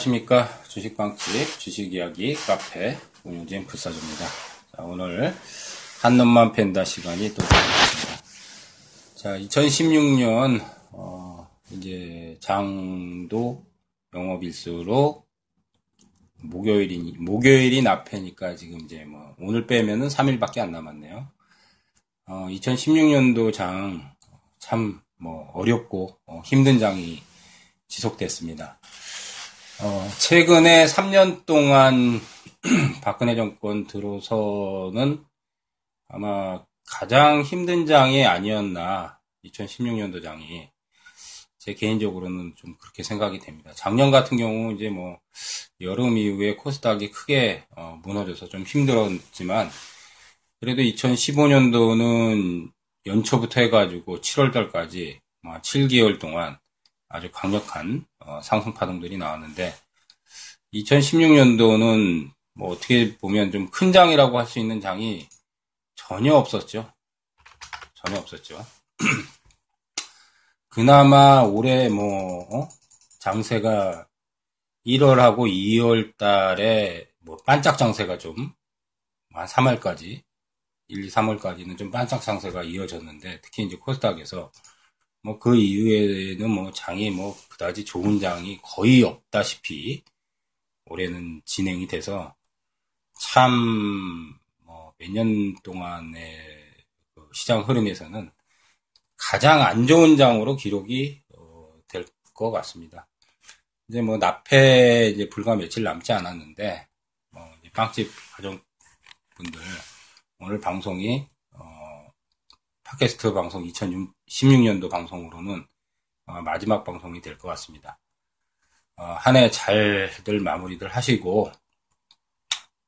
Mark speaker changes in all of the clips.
Speaker 1: 안녕하십니까. 주식방집 주식이야기 카페 운영진 불사조입니다. 자, 오늘 한놈만 팬다 시간이 또 되겠습니다. 자, 2016년, 어, 이제 장도 영업일수로 목요일이, 목요일이 납회니까 지금 이제 뭐, 오늘 빼면은 3일밖에 안 남았네요. 어, 2016년도 장, 참, 뭐, 어렵고, 어, 힘든 장이 지속됐습니다. 어, 최근에 3년 동안 박근혜 정권 들어서는 아마 가장 힘든 장이 아니었나, 2016년도 장이. 제 개인적으로는 좀 그렇게 생각이 됩니다. 작년 같은 경우 이제 뭐 여름 이후에 코스닥이 크게 어, 무너져서 좀 힘들었지만 그래도 2015년도는 연초부터 해가지고 7월달까지 7개월 동안 아주 강력한 어, 상승 파동들이 나왔는데 2016년도는 뭐 어떻게 보면 좀 큰 장이라고 할 수 있는 장이 전혀 없었죠. 전혀 없었죠. 그나마 올해 뭐 어? 장세가 1월하고 2월 달에 뭐 반짝 장세가 좀 한 3월까지 1, 2, 3월까지는 좀 반짝 장세가 이어졌는데 특히 이제 코스닥에서 뭐 그 이후에는 뭐 장이 뭐 그다지 좋은 장이 거의 없다시피 올해는 진행이 돼서 참 뭐 몇 년 동안의 그 시장 흐름에서는 가장 안 좋은 장으로 기록이 어, 될것 같습니다. 이제 뭐 납해 이제 불과 며칠 남지 않았는데 뭐 빵집 가족분들 오늘 방송이 어, 팟캐스트 방송 2016년도 방송으로는 어, 마지막 방송이 될 것 같습니다. 어, 한해 잘들 마무리들 하시고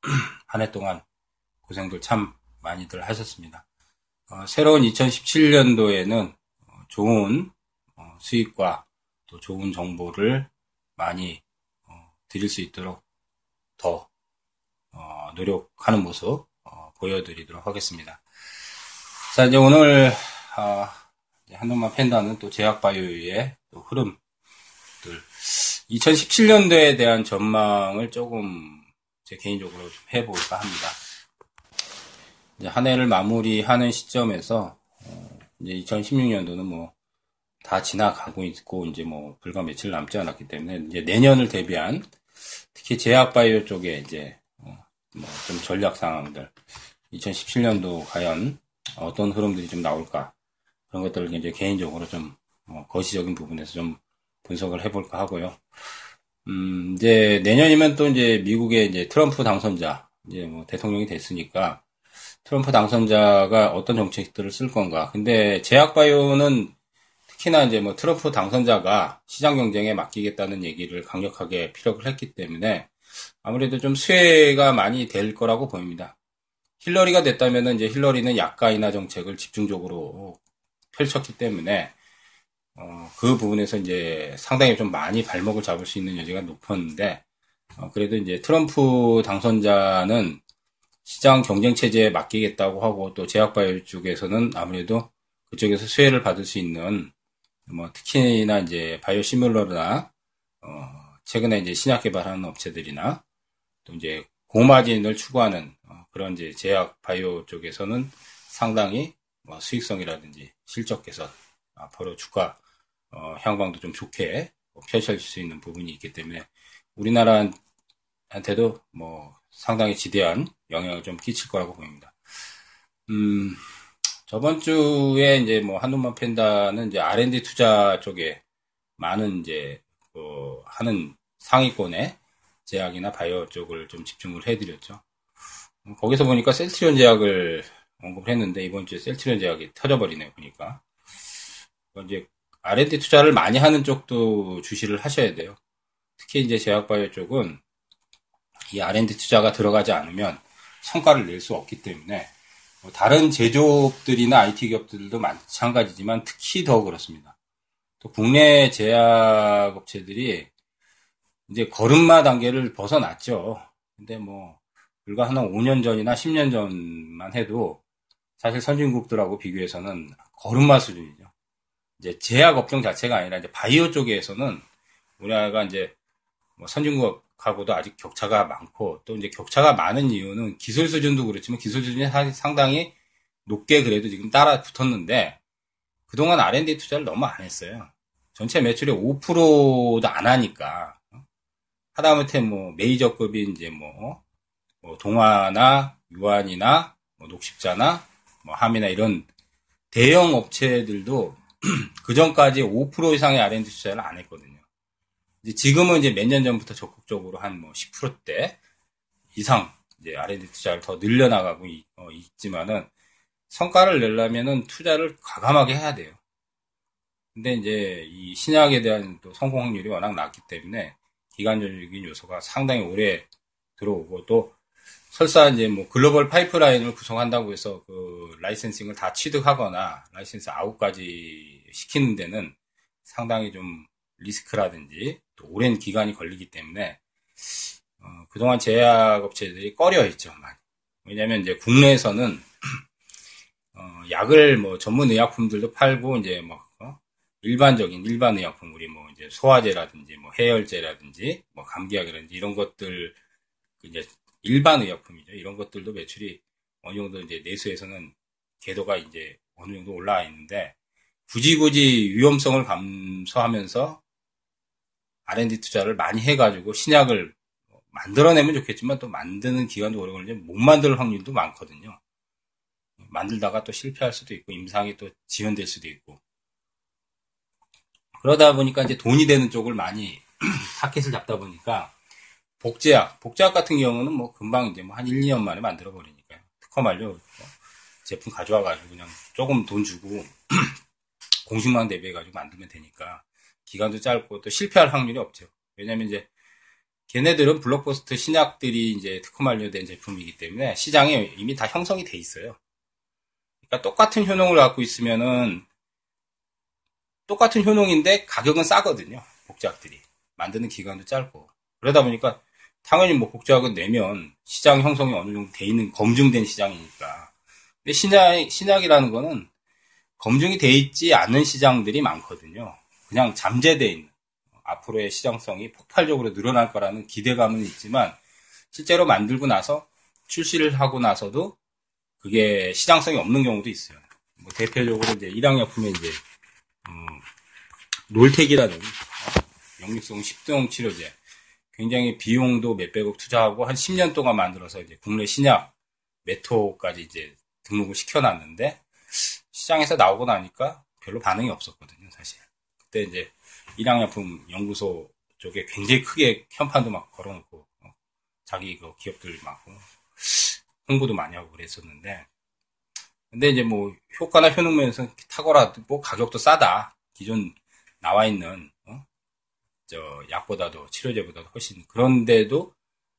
Speaker 1: 한 해 동안 고생들 참 많이들 하셨습니다. 어, 새로운 2017년도에는 어, 좋은 어, 수익과 또 좋은 정보를 많이 어, 드릴 수 있도록 더 노력하는 모습 보여드리도록 하겠습니다. 자 이제 오늘 한동만 팬다는 또 제약바이오의 또 흐름들. 2017년도에 대한 전망을 조금 제 개인적으로 좀 해볼까 합니다. 한 해를 마무리하는 시점에서 어, 이제 2016년도는 뭐 다 지나가고 있고 이제 뭐 불과 며칠 남지 않았기 때문에 이제 내년을 대비한 특히 제약바이오 쪽에 이제 어, 뭐좀 전략 상황들. 2017년도 과연 어떤 흐름들이 좀 나올까 그런 것들을 이제 개인적으로 좀 어, 거시적인 부분에서 좀 분석을 해볼까 하고요. 음, 이제 내년이면 또 이제 미국의 이제 트럼프 당선자, 이제 뭐 대통령이 됐으니까 트럼프 당선자가 어떤 정책들을 쓸 건가. 근데 제약바이오는 특히나 이제 뭐 트럼프 당선자가 시장 경쟁에 맡기겠다는 얘기를 강력하게 피력을 했기 때문에 아무래도 좀 수혜가 많이 될 거라고 보입니다. 힐러리가 됐다면 이제 힐러리는 약가 인하 정책을 집중적으로 펼쳤기 때문에 어, 그 부분에서 이제 상당히 좀 많이 발목을 잡을 수 있는 여지가 높았는데, 어, 그래도 이제 트럼프 당선자는 시장 경쟁 체제에 맡기겠다고 하고 또 제약바이오 쪽에서는 아무래도 그쪽에서 수혜를 받을 수 있는 뭐 특히나 이제 바이오 시뮬러나 어, 최근에 이제 신약 개발하는 업체들이나 또 이제 고마진을 추구하는 어, 그런 이제 제약 바이오 쪽에서는 상당히 뭐 수익성이라든지 실적 개선 앞으로 주가 어, 향방도 좀 좋게 펼쳐질 수 있는 부분이 있기 때문에 우리나라한테도 뭐 상당히 지대한 영향을 좀 끼칠 거라고 보입니다. 음, 저번 주에 이제 뭐 한눈만 팬다는 이제 R&D 투자 쪽에 많은 이제 어, 하는 상위권의 제약이나 바이오 쪽을 좀 집중을 해드렸죠. 거기서 보니까 셀트리온 제약을 언급을 했는데 이번 주에 셀트리온 제약이 터져버리네요 보니까 이제 R&D 투자를 많이 하는 쪽도 주시를 하셔야 돼요. 특히 이제 제약바이오 쪽은 이 R&D 투자가 들어가지 않으면 성과를 낼 수 없기 때문에 뭐 다른 제조업들이나 IT 기업들도 마찬가지지만 특히 더 그렇습니다. 또 국내 제약 업체들이 이제 걸음마 단계를 벗어났죠. 근데 뭐 불과 한 5년 전이나 10년 전만 해도 사실 선진국들하고 비교해서는 걸음마 수준이죠. 이제 제약 업종 자체가 아니라 이제 바이오 쪽에서는 우리나라가 이제 뭐 선진국하고도 아직 격차가 많고 또 이제 격차가 많은 이유는 기술 수준도 그렇지만 기술 수준이 상당히 높게 그래도 지금 따라 붙었는데 그동안 R&D 투자를 너무 안 했어요. 전체 매출의 5%도 안 하니까 하다못해 뭐 메이저급이 이제 뭐, 뭐 동화나 유한이나 뭐 녹십자나 뭐 함이나 이런 대형 업체들도 그 전까지 5% 이상의 R&D 투자를 안 했거든요. 이제 지금은 이제 몇 년 전부터 적극적으로 한 뭐 10%대 이상 이제 R&D 투자를 더 늘려나가고 있, 어, 있지만은 성과를 내려면은 투자를 과감하게 해야 돼요. 근데 이제 이 신약에 대한 또 성공 확률이 워낙 낮기 때문에 기간적인 요소가 상당히 오래 들어오고 또 설사 이제 뭐 글로벌 파이프라인을 구성한다고 해서 그 licensing을 다 취득하거나 license out까지 시키는 데는 상당히 좀 리스크라든지 또 오랜 기간이 걸리기 때문에 어, 그동안 제약업체들이 꺼려했죠. 많이. 왜냐하면 이제 국내에서는 어, 약을 뭐 전문 의약품들도 팔고 이제 뭐 어? 일반적인 일반 의약품 우리 뭐 이제 소화제라든지 뭐 해열제라든지 뭐 감기약이라든지 이런 것들 그 이제 일반 의약품이죠. 이런 것들도 매출이 어느 정도 이제 내수에서는 궤도가 이제 어느 정도 올라와 있는데 굳이 굳이 위험성을 감소하면서 R&D 투자를 많이 해가지고 신약을 만들어내면 좋겠지만 또 만드는 기간도 오래 걸리면 못 만들 확률도 많거든요. 만들다가 또 실패할 수도 있고 임상이 또 지연될 수도 있고 그러다 보니까 이제 돈이 되는 쪽을 많이 타켓을 잡다 보니까 복제약, 복제약 같은 경우는 뭐 금방 이제 뭐 한 1, 2년 만에 만들어 버리니까요. 특허 만료 뭐 제품 가져와 가지고 그냥 조금 돈 주고 공식만 대비해 가지고 만들면 되니까 기간도 짧고 또 실패할 확률이 없죠. 왜냐면 이제 걔네들은 블록버스터 신약들이 이제 특허 만료된 제품이기 때문에 시장에 이미 다 형성이 돼 있어요. 그러니까 똑같은 효능을 갖고 있으면은 똑같은 효능인데 가격은 싸거든요. 복제약들이 만드는 기간도 짧고 그러다 보니까 당연히 뭐 복제약은 내면 시장 형성이 어느 정도 돼 있는 검증된 시장이니까. 근데 신약, 신약이라는 거는 검증이 돼 있지 않은 시장들이 많거든요. 그냥 잠재돼 있는 앞으로의 시장성이 폭발적으로 늘어날 거라는 기대감은 있지만 실제로 만들고 나서 출시를 하고 나서도 그게 시장성이 없는 경우도 있어요. 뭐 대표적으로 이제 일양약품에 이제 음, 롤텍이라는 영육성 10동 치료제 굉장히 비용도 몇백억 투자하고 한 10년 동안 만들어서 이제 국내 신약 메토까지 이제 등록을 시켜놨는데 시장에서 나오고 나니까 별로 반응이 없었거든요, 사실. 그때 이제 일양약품 연구소 쪽에 굉장히 크게 현판도 막 걸어놓고 어, 자기 그 기업들 막 어, 홍보도 많이 하고 그랬었는데 근데 이제 뭐 효과나 효능 면에서 탁월하고 뭐 가격도 싸다 기존 나와 있는 저 약보다도 치료제보다도 훨씬 그런데도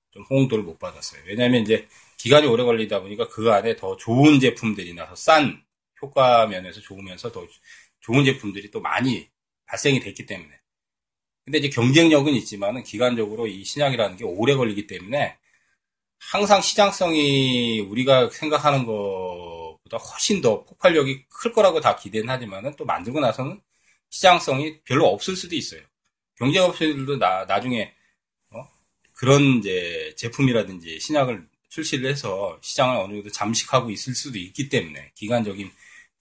Speaker 1: 좀 호응도를 못 받았어요. 왜냐하면 이제 기간이 오래 걸리다 보니까 그 안에 더 좋은 제품들이 나서 싼 효과 면에서 좋으면서 더 좋은 제품들이 또 많이 발생이 됐기 때문에. 근데 이제 경쟁력은 있지만은 기간적으로 이 신약이라는 게 오래 걸리기 때문에 항상 시장성이 우리가 생각하는 것보다 훨씬 더 폭발력이 클 거라고 다 기대는 하지만은 또 만들고 나서는 시장성이 별로 없을 수도 있어요. 경제업체들도 나, 나중에, 어? 그런 이제 제품이라든지 신약을 출시를 해서 시장을 어느 정도 잠식하고 있을 수도 있기 때문에 기간적인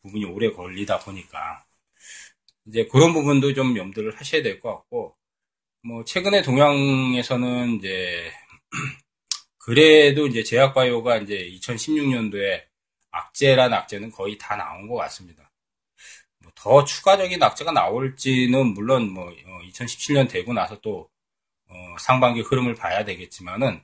Speaker 1: 부분이 오래 걸리다 보니까 이제 그런 부분도 좀 염두를 하셔야 될 것 같고 뭐 최근에 동양에서는 이제 그래도 이제 제약바이오가 이제 2016년도에 악재란 악재는 거의 다 나온 것 같습니다. 더 추가적인 악재가 나올지는 물론 뭐 2017년 어, 되고 나서 또 어, 상반기 흐름을 봐야 되겠지만은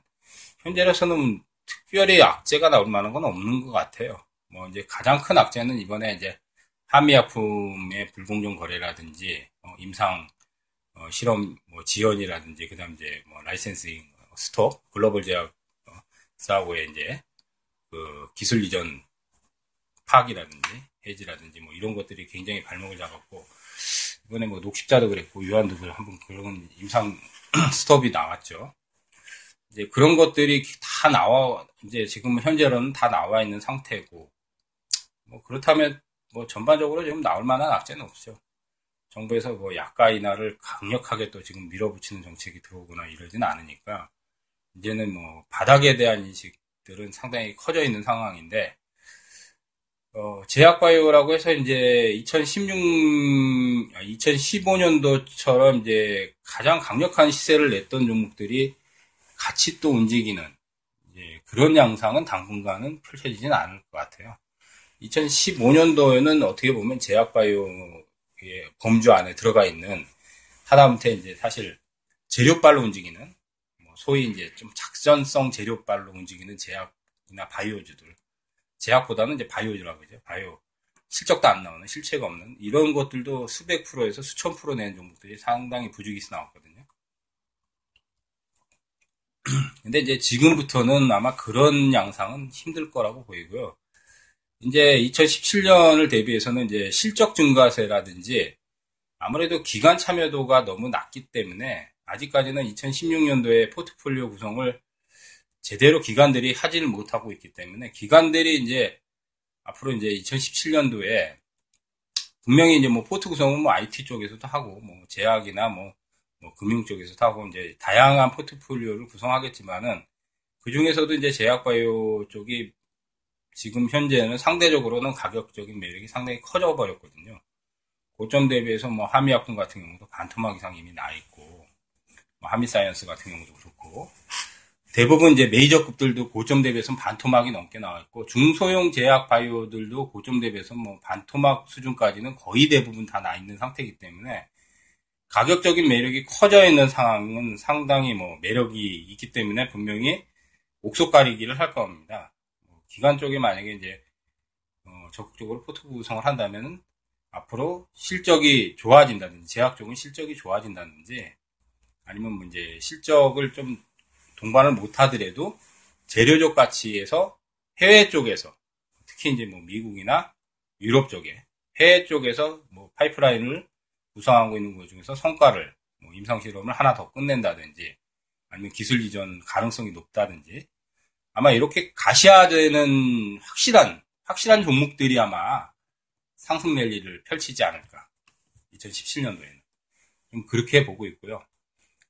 Speaker 1: 현재로서는 특별히 악재가 나올 만한 건 없는 것 같아요. 뭐 이제 가장 큰 악재는 이번에 이제 한미약품의 불공정 거래라든지 어, 임상 어, 실험 뭐 지연이라든지 그다음 이제 뭐 라이센싱 스톱 글로벌 제약사하고의 어, 이제 그 기술 이전 파악이라든지 해지라든지 뭐 이런 것들이 굉장히 발목을 잡았고 이번에 뭐 녹십자도 그랬고 유한도 한번 그런 임상 스톱이 나왔죠. 이제 그런 것들이 다 나와 이제 지금 현재로는 다 나와 있는 상태고 뭐 그렇다면 뭐 전반적으로 지금 나올 만한 악재는 없죠. 정부에서 뭐 약가 인하를 강력하게 또 지금 밀어붙이는 정책이 들어오거나 이러지는 않으니까 이제는 뭐 바닥에 대한 인식들은 상당히 커져 있는 상황인데 어, 제약바이오라고 해서 이제 2016, 2015년도처럼 아, 이제 가장 강력한 시세를 냈던 종목들이 같이 또 움직이는 그런 양상은 당분간은 펼쳐지지는 않을 것 같아요. 2015년도에는 어떻게 보면 제약바이오의 범주 안에 들어가 있는 하다못해 이제 사실 재료빨로 움직이는 뭐 소위 이제 좀 작전성 재료빨로 움직이는 제약이나 바이오주들 제약보다는 이제 바이오주라고 하죠. 바이오 실적도 안 나오는 실체가 없는 이런 것들도 수백 프로에서 수천 프로 낸 종목들이 상당히 부주기수 나왔거든요. 근데 이제 지금부터는 아마 그런 양상은 힘들 거라고 보이고요. 이제 2017년을 대비해서는 이제 실적 증가세라든지 아무래도 기간 참여도가 너무 낮기 때문에 아직까지는 2016년도에 포트폴리오 구성을 제대로 기관들이 하지를 못하고 있기 때문에 기관들이 이제 앞으로 이제 2017년도에 분명히 이제 뭐 포트 구성은 뭐 IT 쪽에서도 하고 뭐 제약이나 뭐 뭐 금융 쪽에서도 하고 이제 다양한 포트폴리오를 구성하겠지만은 그 중에서도 이제 제약바이오 쪽이 지금 현재는 상대적으로는 가격적인 매력이 상당히 커져 버렸거든요. 고점 대비해서 뭐 한미약품 같은 경우도 반토막 이상 이미 나 있고 뭐 한미사이언스 같은 경우도 그렇고 대부분 이제 메이저급들도 고점 대비해서 반토막이 넘게 나와 있고 중소형 제약 바이오들도 고점 대비해서 뭐 반토막 수준까지는 거의 대부분 다 나 있는 상태이기 때문에 가격적인 매력이 커져 있는 상황은 상당히 뭐 매력이 있기 때문에 분명히 옥석 가리기를 할 겁니다. 뭐 기관 쪽에 만약에 이제 어 적극적으로 포트 구성을 한다면 앞으로 실적이 좋아진다든지 제약 쪽은 실적이 좋아진다든지 아니면 뭐 이제 실적을 좀 동반을 못하더라도 재료적 가치에서 해외 쪽에서 특히 이제 뭐 미국이나 유럽 쪽에 해외 쪽에서 뭐 파이프라인을 구성하고 있는 것 중에서 성과를 뭐 임상 실험을 하나 더 끝낸다든지 아니면 기술 이전 가능성이 높다든지 아마 이렇게 가시화되는 확실한 확실한 종목들이 아마 상승 랠리를 펼치지 않을까 2017년도에는 좀 그렇게 보고 있고요.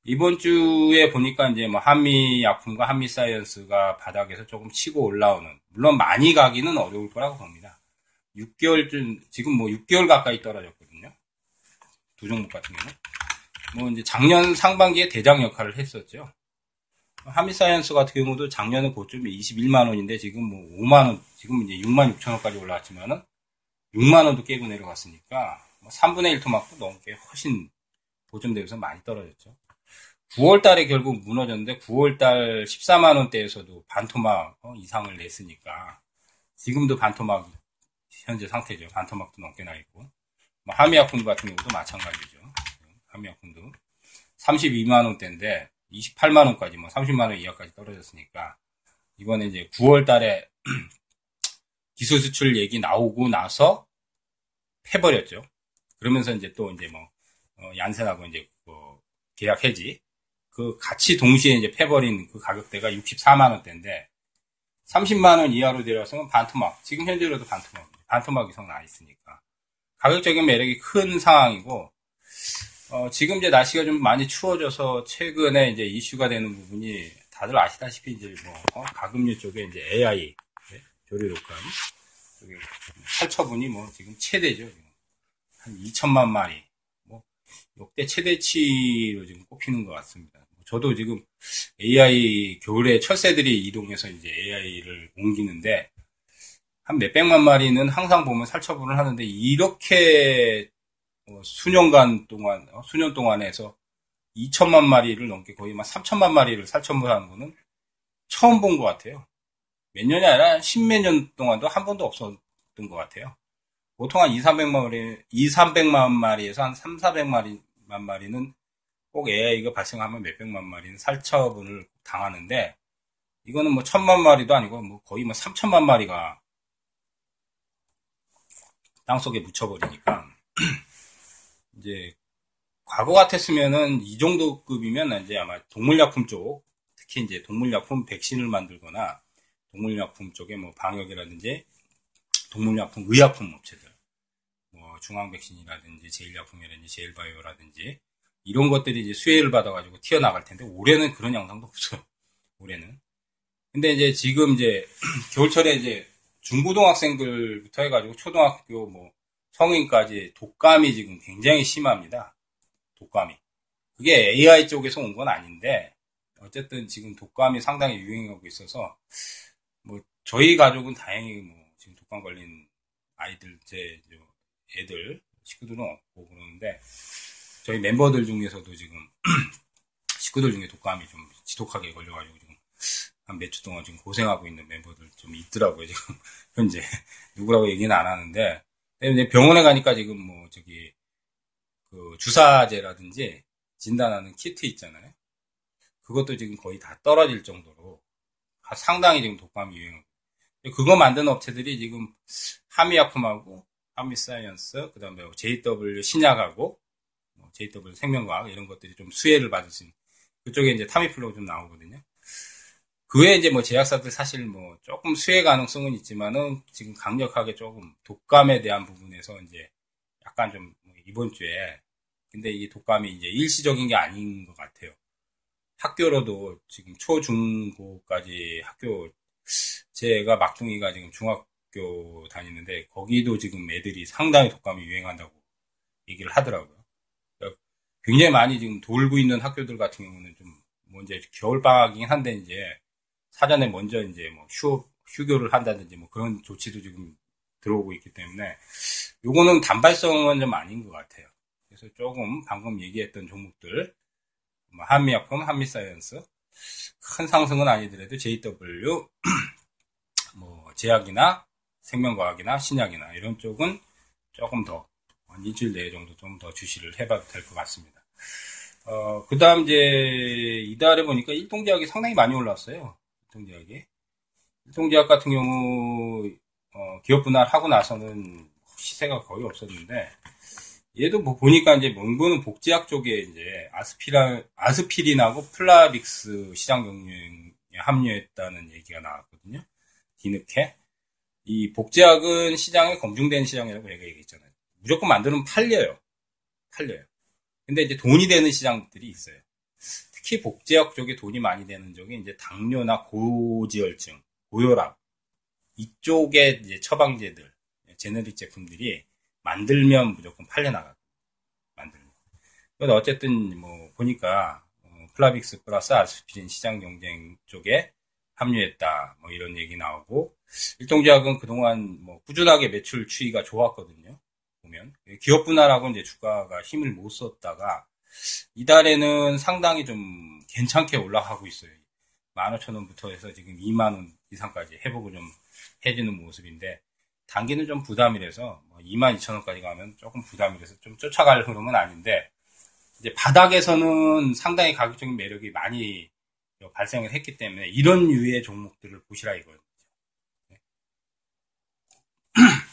Speaker 1: 이번 주에 보니까 이제 뭐 한미 약품과 한미 사이언스가 바닥에서 조금 치고 올라오는 물론 많이 가기는 어려울 거라고 봅니다. 6개월쯤 지금 뭐 6개월 가까이 떨어졌고 두 종목 같은 경우. 뭐 이제 작년 상반기에 대장 역할을 했었죠. 한미사이언스 같은 경우도 작년에 고점이 21만 원인데 지금 뭐 5만 원, 지금 이제 6만 6천 원까지 올라왔지만은 6만 원도 깨고 내려갔으니까 뭐 3분의 1 토막도 넘게 훨씬 대비해서 많이 떨어졌죠. 9월 달에 결국 무너졌는데 9월 달 14만 원대에서도 반토막 어, 이상을 냈으니까 지금도 반토막 현재 상태죠. 반토막도 넘게 나 있고. 뭐 한미약품 같은 경우도 마찬가지죠. 하미약품도 32만 원대인데 28만 원까지 뭐 30만 원 이하까지 떨어졌으니까 이번에 이제 9월 달에 기술 수출 얘기 나오고 나서 패버렸죠. 그러면서 이제 또 이제 뭐 어, 얀센하고 이제 뭐 계약 해지 그 같이 동시에 이제 패버린 그 가격대가 64만 원대인데 30만 원 이하로 내려서는 반토막 지금 현재로도 반토막 반토막 이상 나 있으니까 가격적인 매력이 큰 상황이고 어, 지금 이제 날씨가 좀 많이 추워져서 최근에 이제 이슈가 되는 부분이 다들 아시다시피 이제 뭐 어, 가금류 쪽에 이제 AI 네? 조류 독감 쪽에 살처분이 뭐 지금 최대죠. 한 2천만 마리 뭐 역대 최대치로 지금 꼽히는 것 같습니다. 저도 지금 AI 겨울에 철새들이 이동해서 이제 AI를 옮기는데 한 몇백만 마리는 항상 보면 살처분을 하는데 이렇게 어, 수년간 동안 어, 수년 동안에서 2천만 마리를 넘게 거의 막 3천만 마리를 살처분하는 거는 처음 본 것 같아요. 몇 년이 아니라 십몇 년 동안도 한 번도 없었던 것 같아요. 보통 한 2, 300만 마리, 2, 300만 마리에서 한 3, 400만 마리는 꼭 AI가 발생하면 몇백만 마리는 살처분을 당하는데 이거는 뭐 천만 마리도 아니고 뭐 거의 뭐 3천만 마리가 땅속에 묻혀버리니까. 이제 과거 같았으면은 이 정도 급이면 이제 아마 동물약품 쪽 특히 이제 동물약품 백신을 만들거나 동물약품 쪽에 뭐 방역이라든지 동물약품 의약품 업체들 뭐뭐 중앙백신이라든지 제일약품이라든지 제일바이오라든지 이런 것들이 이제 수혜를 받아가지고 튀어나갈 텐데 올해는 그런 양상도 없어요. 올해는. 근데 이제 지금 이제 겨울철에 이제 중고등학생들부터 해가지고 초등학교 뭐 성인까지 독감이 지금 굉장히 심합니다. 독감이. 그게 AI 쪽에서 온 건 아닌데 어쨌든 지금 독감이 상당히 유행하고 있어서 뭐 저희 가족은 다행히 뭐 지금 독감 걸린 아이들 제 애들 식구들은 없고 그러는데 저희 멤버들 중에서도 지금 식구들 중에 독감이 좀 지독하게 걸려가지고 지금 한 몇 주 동안 지금 고생하고 있는 멤버들 좀 있더라고요 지금 현재 누구라고 얘기는 안 하는데 병원에 가니까 지금 뭐 저기 그 주사제라든지 진단하는 키트 있잖아요. 그것도 지금 거의 다 떨어질 정도로 상당히 지금 독감이 유행. 그거 만드는 업체들이 지금 한미약품하고 한미사이언스, 그 다음에 JW 신약하고 뭐 JW 생명과학 이런 것들이 좀 수혜를 있는 그쪽에 이제 타미플로가 좀 나오거든요. 그 외에 이제 뭐 제약사들 사실 뭐 조금 수혜 가능성은 있지만은 지금 강력하게 조금 독감에 대한 부분에서 이제 약간 좀뭐 이번 주에 근데 이 독감이 이제 일시적인 게 아닌 것 같아요. 학교로도 지금 초, 중, 고까지 학교, 제가 막둥이가 지금 중학교 다니는데 거기도 지금 애들이 상당히 독감이 유행한다고 얘기를 하더라고요. 굉장히 많이 지금 돌고 있는 학교들 같은 경우는 좀, 뭐 이제 겨울방학이긴 한데 이제 사전에 먼저 이제 뭐 휴, 휴교를 한다든지 뭐 그런 조치도 지금 들어오고 있기 때문에 요거는 단발성은 좀 아닌 것 같아요. 그래서 조금 방금 얘기했던 종목들 뭐 한미약품, 한미사이언스 큰 상승은 아니더라도 JW 뭐 제약이나 생명과학이나 신약이나 이런 쪽은 조금 더 일주일 내에 정도 좀 더 주시를 해봐도 될 것 같습니다. 어, 그 다음 이제 이달에 보니까 일동제약이 상당히 많이 올랐어요. 일동제약이. 일동제약 같은 경우, 어, 기업 분할하고 나서는 시세가 거의 없었는데, 얘도 뭐 보니까 이제 명분은 복제약 쪽에 이제 아스피라, 아스피린하고 플라빅스 시장 경쟁에 합류했다는 얘기가 나왔거든요. 뒤늦게. 이 복제약은 시장에 검증된 시장이라고 얘기했잖아요. 무조건 만들면 팔려요. 팔려요. 근데 이제 돈이 되는 시장들이 있어요. 특히 복제약 쪽에 돈이 많이 되는 쪽이 이제 당뇨나 고지혈증, 고혈압 이쪽에 이제 처방제들, generic 제품들이 만들면 무조건 팔려나가고 만들면. 그래서 어쨌든 뭐 보니까 어, 플라빅스 플러스 아스피린 시장 경쟁 쪽에 합류했다. 뭐 이런 얘기 나오고 일동제약은 그동안 뭐 꾸준하게 매출 추이가 좋았거든요. 보면 기업 분할하고 이제 주가가 힘을 못 썼다가 이달에는 상당히 좀 괜찮게 올라가고 있어요. 15,000원부터 해서 지금 2만원 이상까지 회복을 좀 해주는 모습인데 단기는 좀 부담이라서 22,000원까지 뭐 가면 조금 부담이라서 좀 쫓아갈 흐름은 아닌데 이제 바닥에서는 상당히 가격적인 매력이 많이 발생을 했기 때문에 이런 유의 종목들을 보시라 이거예요.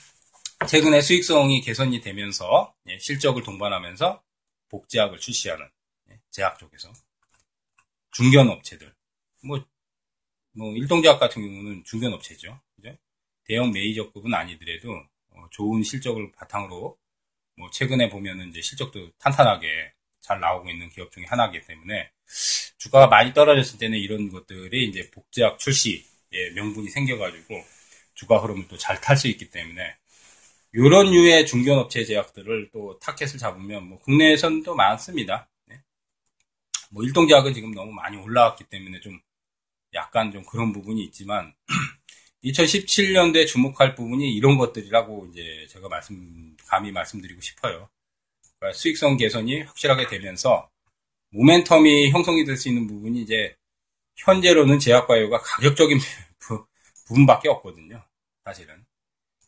Speaker 1: 네. 최근에 수익성이 개선이 되면서 예, 실적을 동반하면서 복제약을 출시하는 예, 제약 쪽에서 중견 업체들 뭐, 뭐 일동제약 같은 경우는 중견 업체죠. 대형 메이저급은 아니더라도 어, 좋은 실적을 바탕으로 뭐 최근에 보면은 이제 실적도 탄탄하게 잘 나오고 있는 기업 중에 하나이기 때문에 주가가 많이 떨어졌을 때는 이런 것들이 이제 복제약 출시의 명분이 생겨가지고 주가 흐름을 또 잘 탈 수 있기 때문에 이런 류의 중견업체 제약들을 또 타켓을 잡으면 뭐 국내에서는 또 많습니다. 네. 뭐 일동 제약은 지금 너무 많이 올라왔기 때문에 좀 약간 좀 그런 부분이 있지만 2017년도에 주목할 부분이 이런 것들이라고 이제 제가 말씀, 감히 말씀드리고 싶어요. 그러니까 수익성 개선이 확실하게 되면서 모멘텀이 형성이 될 수 있는 부분이 이제 현재로는 제약바이오가 가격적인 부분밖에 없거든요. 사실은.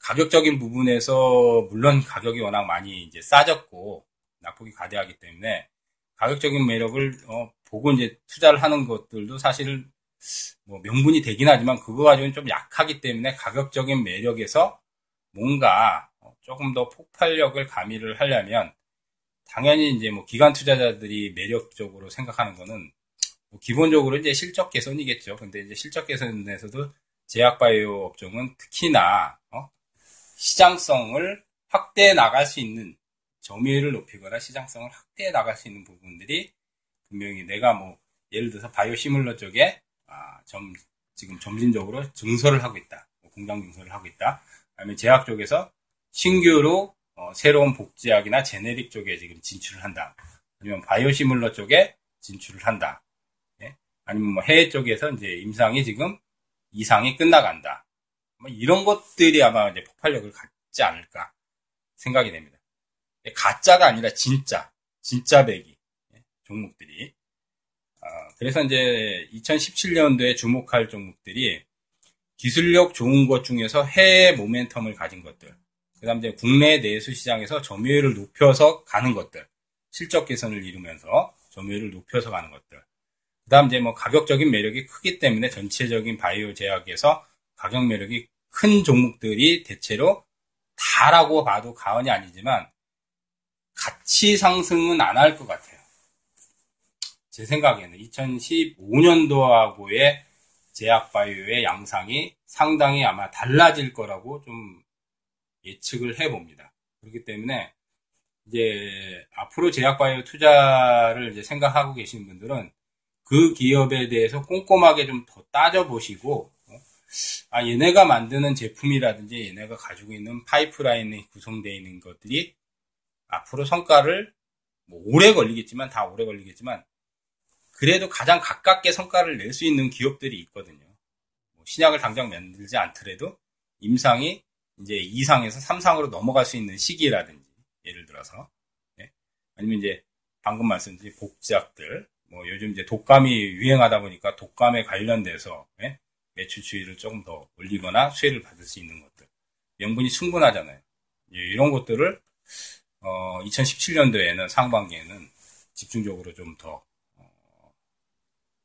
Speaker 1: 가격적인 부분에서 물론 가격이 워낙 많이 이제 싸졌고 낙폭이 가대하기 때문에 가격적인 매력을 어, 보고 이제 투자를 하는 것들도 사실 뭐 명분이 되긴 하지만 그거 가지고는 좀 약하기 때문에 가격적인 매력에서 뭔가 조금 더 폭발력을 가미를 하려면 당연히 이제 뭐 기관 투자자들이 매력적으로 생각하는 거는 뭐 기본적으로 이제 실적 개선이겠죠. 근데 이제 실적 개선에서도 제약바이오 업종은 특히나 어? 시장성을 확대해 나갈 수 있는 점유율을 높이거나 시장성을 확대해 나갈 수 있는 부분들이 분명히 내가 뭐 예를 들어서 바이오 시뮬러 쪽에 아, 점, 지금 점진적으로 증설을 하고 있다. 뭐 공장 증설을 하고 있다. 아니면 제약 쪽에서 신규로 어, 새로운 복제약이나 제네릭 쪽에 지금 진출을 한다. 아니면 바이오 시뮬러 쪽에 진출을 한다. 예? 아니면 뭐 해외 쪽에서 이제 임상이 지금 이상이 끝나간다. 뭐 이런 것들이 아마 이제 폭발력을 갖지 않을까 생각이 됩니다. 가짜가 아니라 진짜, 진짜 배기 예? 종목들이. 아, 그래서 이제 2017년도에 주목할 종목들이 기술력 좋은 것 중에서 해외 모멘텀을 가진 것들. 그 다음 이제 국내 내수 시장에서 점유율을 높여서 가는 것들. 실적 개선을 이루면서 점유율을 높여서 가는 것들. 그 다음 이제 뭐 가격적인 매력이 크기 때문에 전체적인 바이오 제약에서 가격 매력이 큰 종목들이 대체로 다라고 봐도 과언이 아니지만 가치 상승은 안 할 것 같아요. 제 생각에는 2015년도하고의 제약 바이오의 양상이 상당히 아마 달라질 거라고 좀 예측을 해봅니다. 그렇기 때문에 이제 앞으로 제약바이오 투자를 이제 생각하고 계신 분들은 그 기업에 대해서 꼼꼼하게 좀 더 따져보시고, 어? 아, 얘네가 만드는 제품이라든지 얘네가 가지고 있는 파이프라인이 구성되어 있는 것들이 앞으로 성과를 뭐 오래 걸리겠지만, 다 오래 걸리겠지만, 그래도 가장 가깝게 성과를 낼 수 있는 기업들이 있거든요. 뭐 신약을 당장 만들지 않더라도 임상이 이제 2상에서 3상으로 넘어갈 수 있는 시기라든지, 예를 들어서, 네? 아니면 이제 방금 말씀드린 복제약들, 뭐 요즘 이제 독감이 유행하다 보니까 독감에 관련돼서 네? 매출 추이를 조금 더 올리거나 수혜를 받을 수 있는 것들, 명분이 충분하잖아요. 이런 것들을 어, 2017년도에는 상반기에는 집중적으로 좀더 어,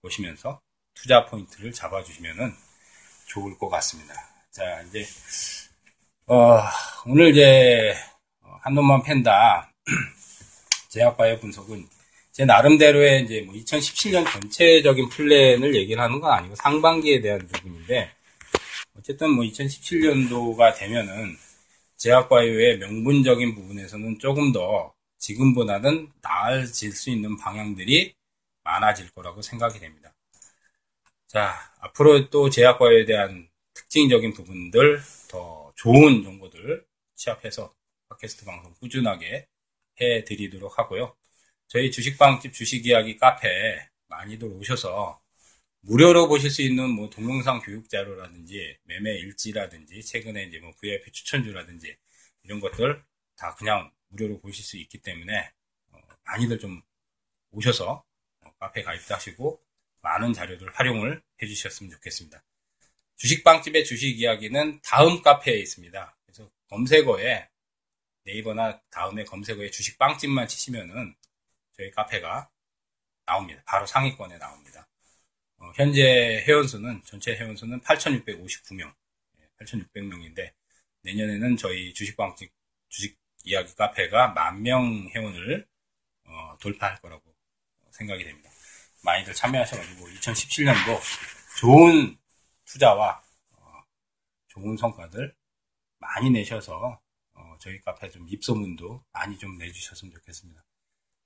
Speaker 1: 보시면서 투자 포인트를 잡아주시면은 좋을 것 같습니다. 자, 이제 어, 오늘 이제 한 놈만 팬다 제약바이오 분석은 제 나름대로의 이제 뭐 2017년 전체적인 플랜을 얘기를 하는 건 아니고 상반기에 대한 부분인데 어쨌든 뭐 2017년도가 되면은 제약바이오의 명분적인 부분에서는 조금 더 지금보다는 나아질 수 있는 방향들이 많아질 거라고 생각이 됩니다. 자, 앞으로 또 제약바이오에 대한 특징적인 부분들, 더 좋은 정보들 취합해서 팟캐스트 방송 꾸준하게 해드리도록 하고요. 저희 주식방집 주식이야기 카페에 많이들 오셔서 무료로 보실 수 있는 뭐 동영상 교육 자료라든지 매매 일지라든지 최근에 이제 뭐 VIP 추천주라든지 이런 것들 다 그냥 무료로 보실 수 있기 때문에 어, 많이들 좀 오셔서 어, 카페 가입도 하시고 많은 자료들 활용을 해주셨으면 좋겠습니다. 주식방집의 주식 이야기는 다음 카페에 있습니다. 그래서 검색어에 네이버나 다음에 검색어에 주식빵집만 치시면은 저희 카페가 나옵니다. 바로 상위권에 나옵니다. 어, 현재 회원수는 전체 회원수는 8,659명, 8,600명인데 내년에는 저희 주식빵집 주식 이야기 카페가 만 명 회원을 어, 돌파할 거라고 생각이 됩니다. 많이들 참여하셔가지고 2017년도 좋은 투자와 어, 좋은 성과들 많이 내셔서 어, 저희 카페 좀 입소문도 많이 좀 내주셨으면 좋겠습니다.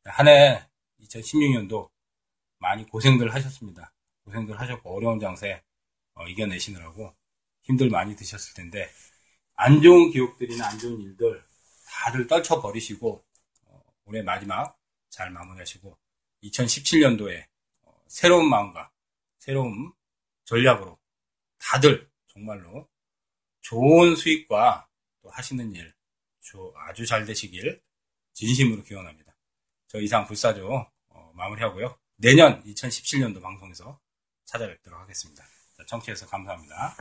Speaker 1: 한 해 2016년도 많이 고생들 하셨습니다. 고생들 하셨고 어려운 장세 어, 이겨내시느라고 힘들 많이 드셨을 텐데 안 좋은 기억들이나 안 좋은 일들 다들 떨쳐버리시고 어, 올해 마지막 잘 마무리하시고 2017년도에 어, 새로운 마음과 새로운 전략으로 다들 정말로 좋은 수익과 또 하시는 일 아주 잘 되시길 진심으로 기원합니다. 저 이상 불사조 어, 마무리하고요. 내년 2017년도 방송에서 찾아뵙도록 하겠습니다. 청취해서 감사합니다.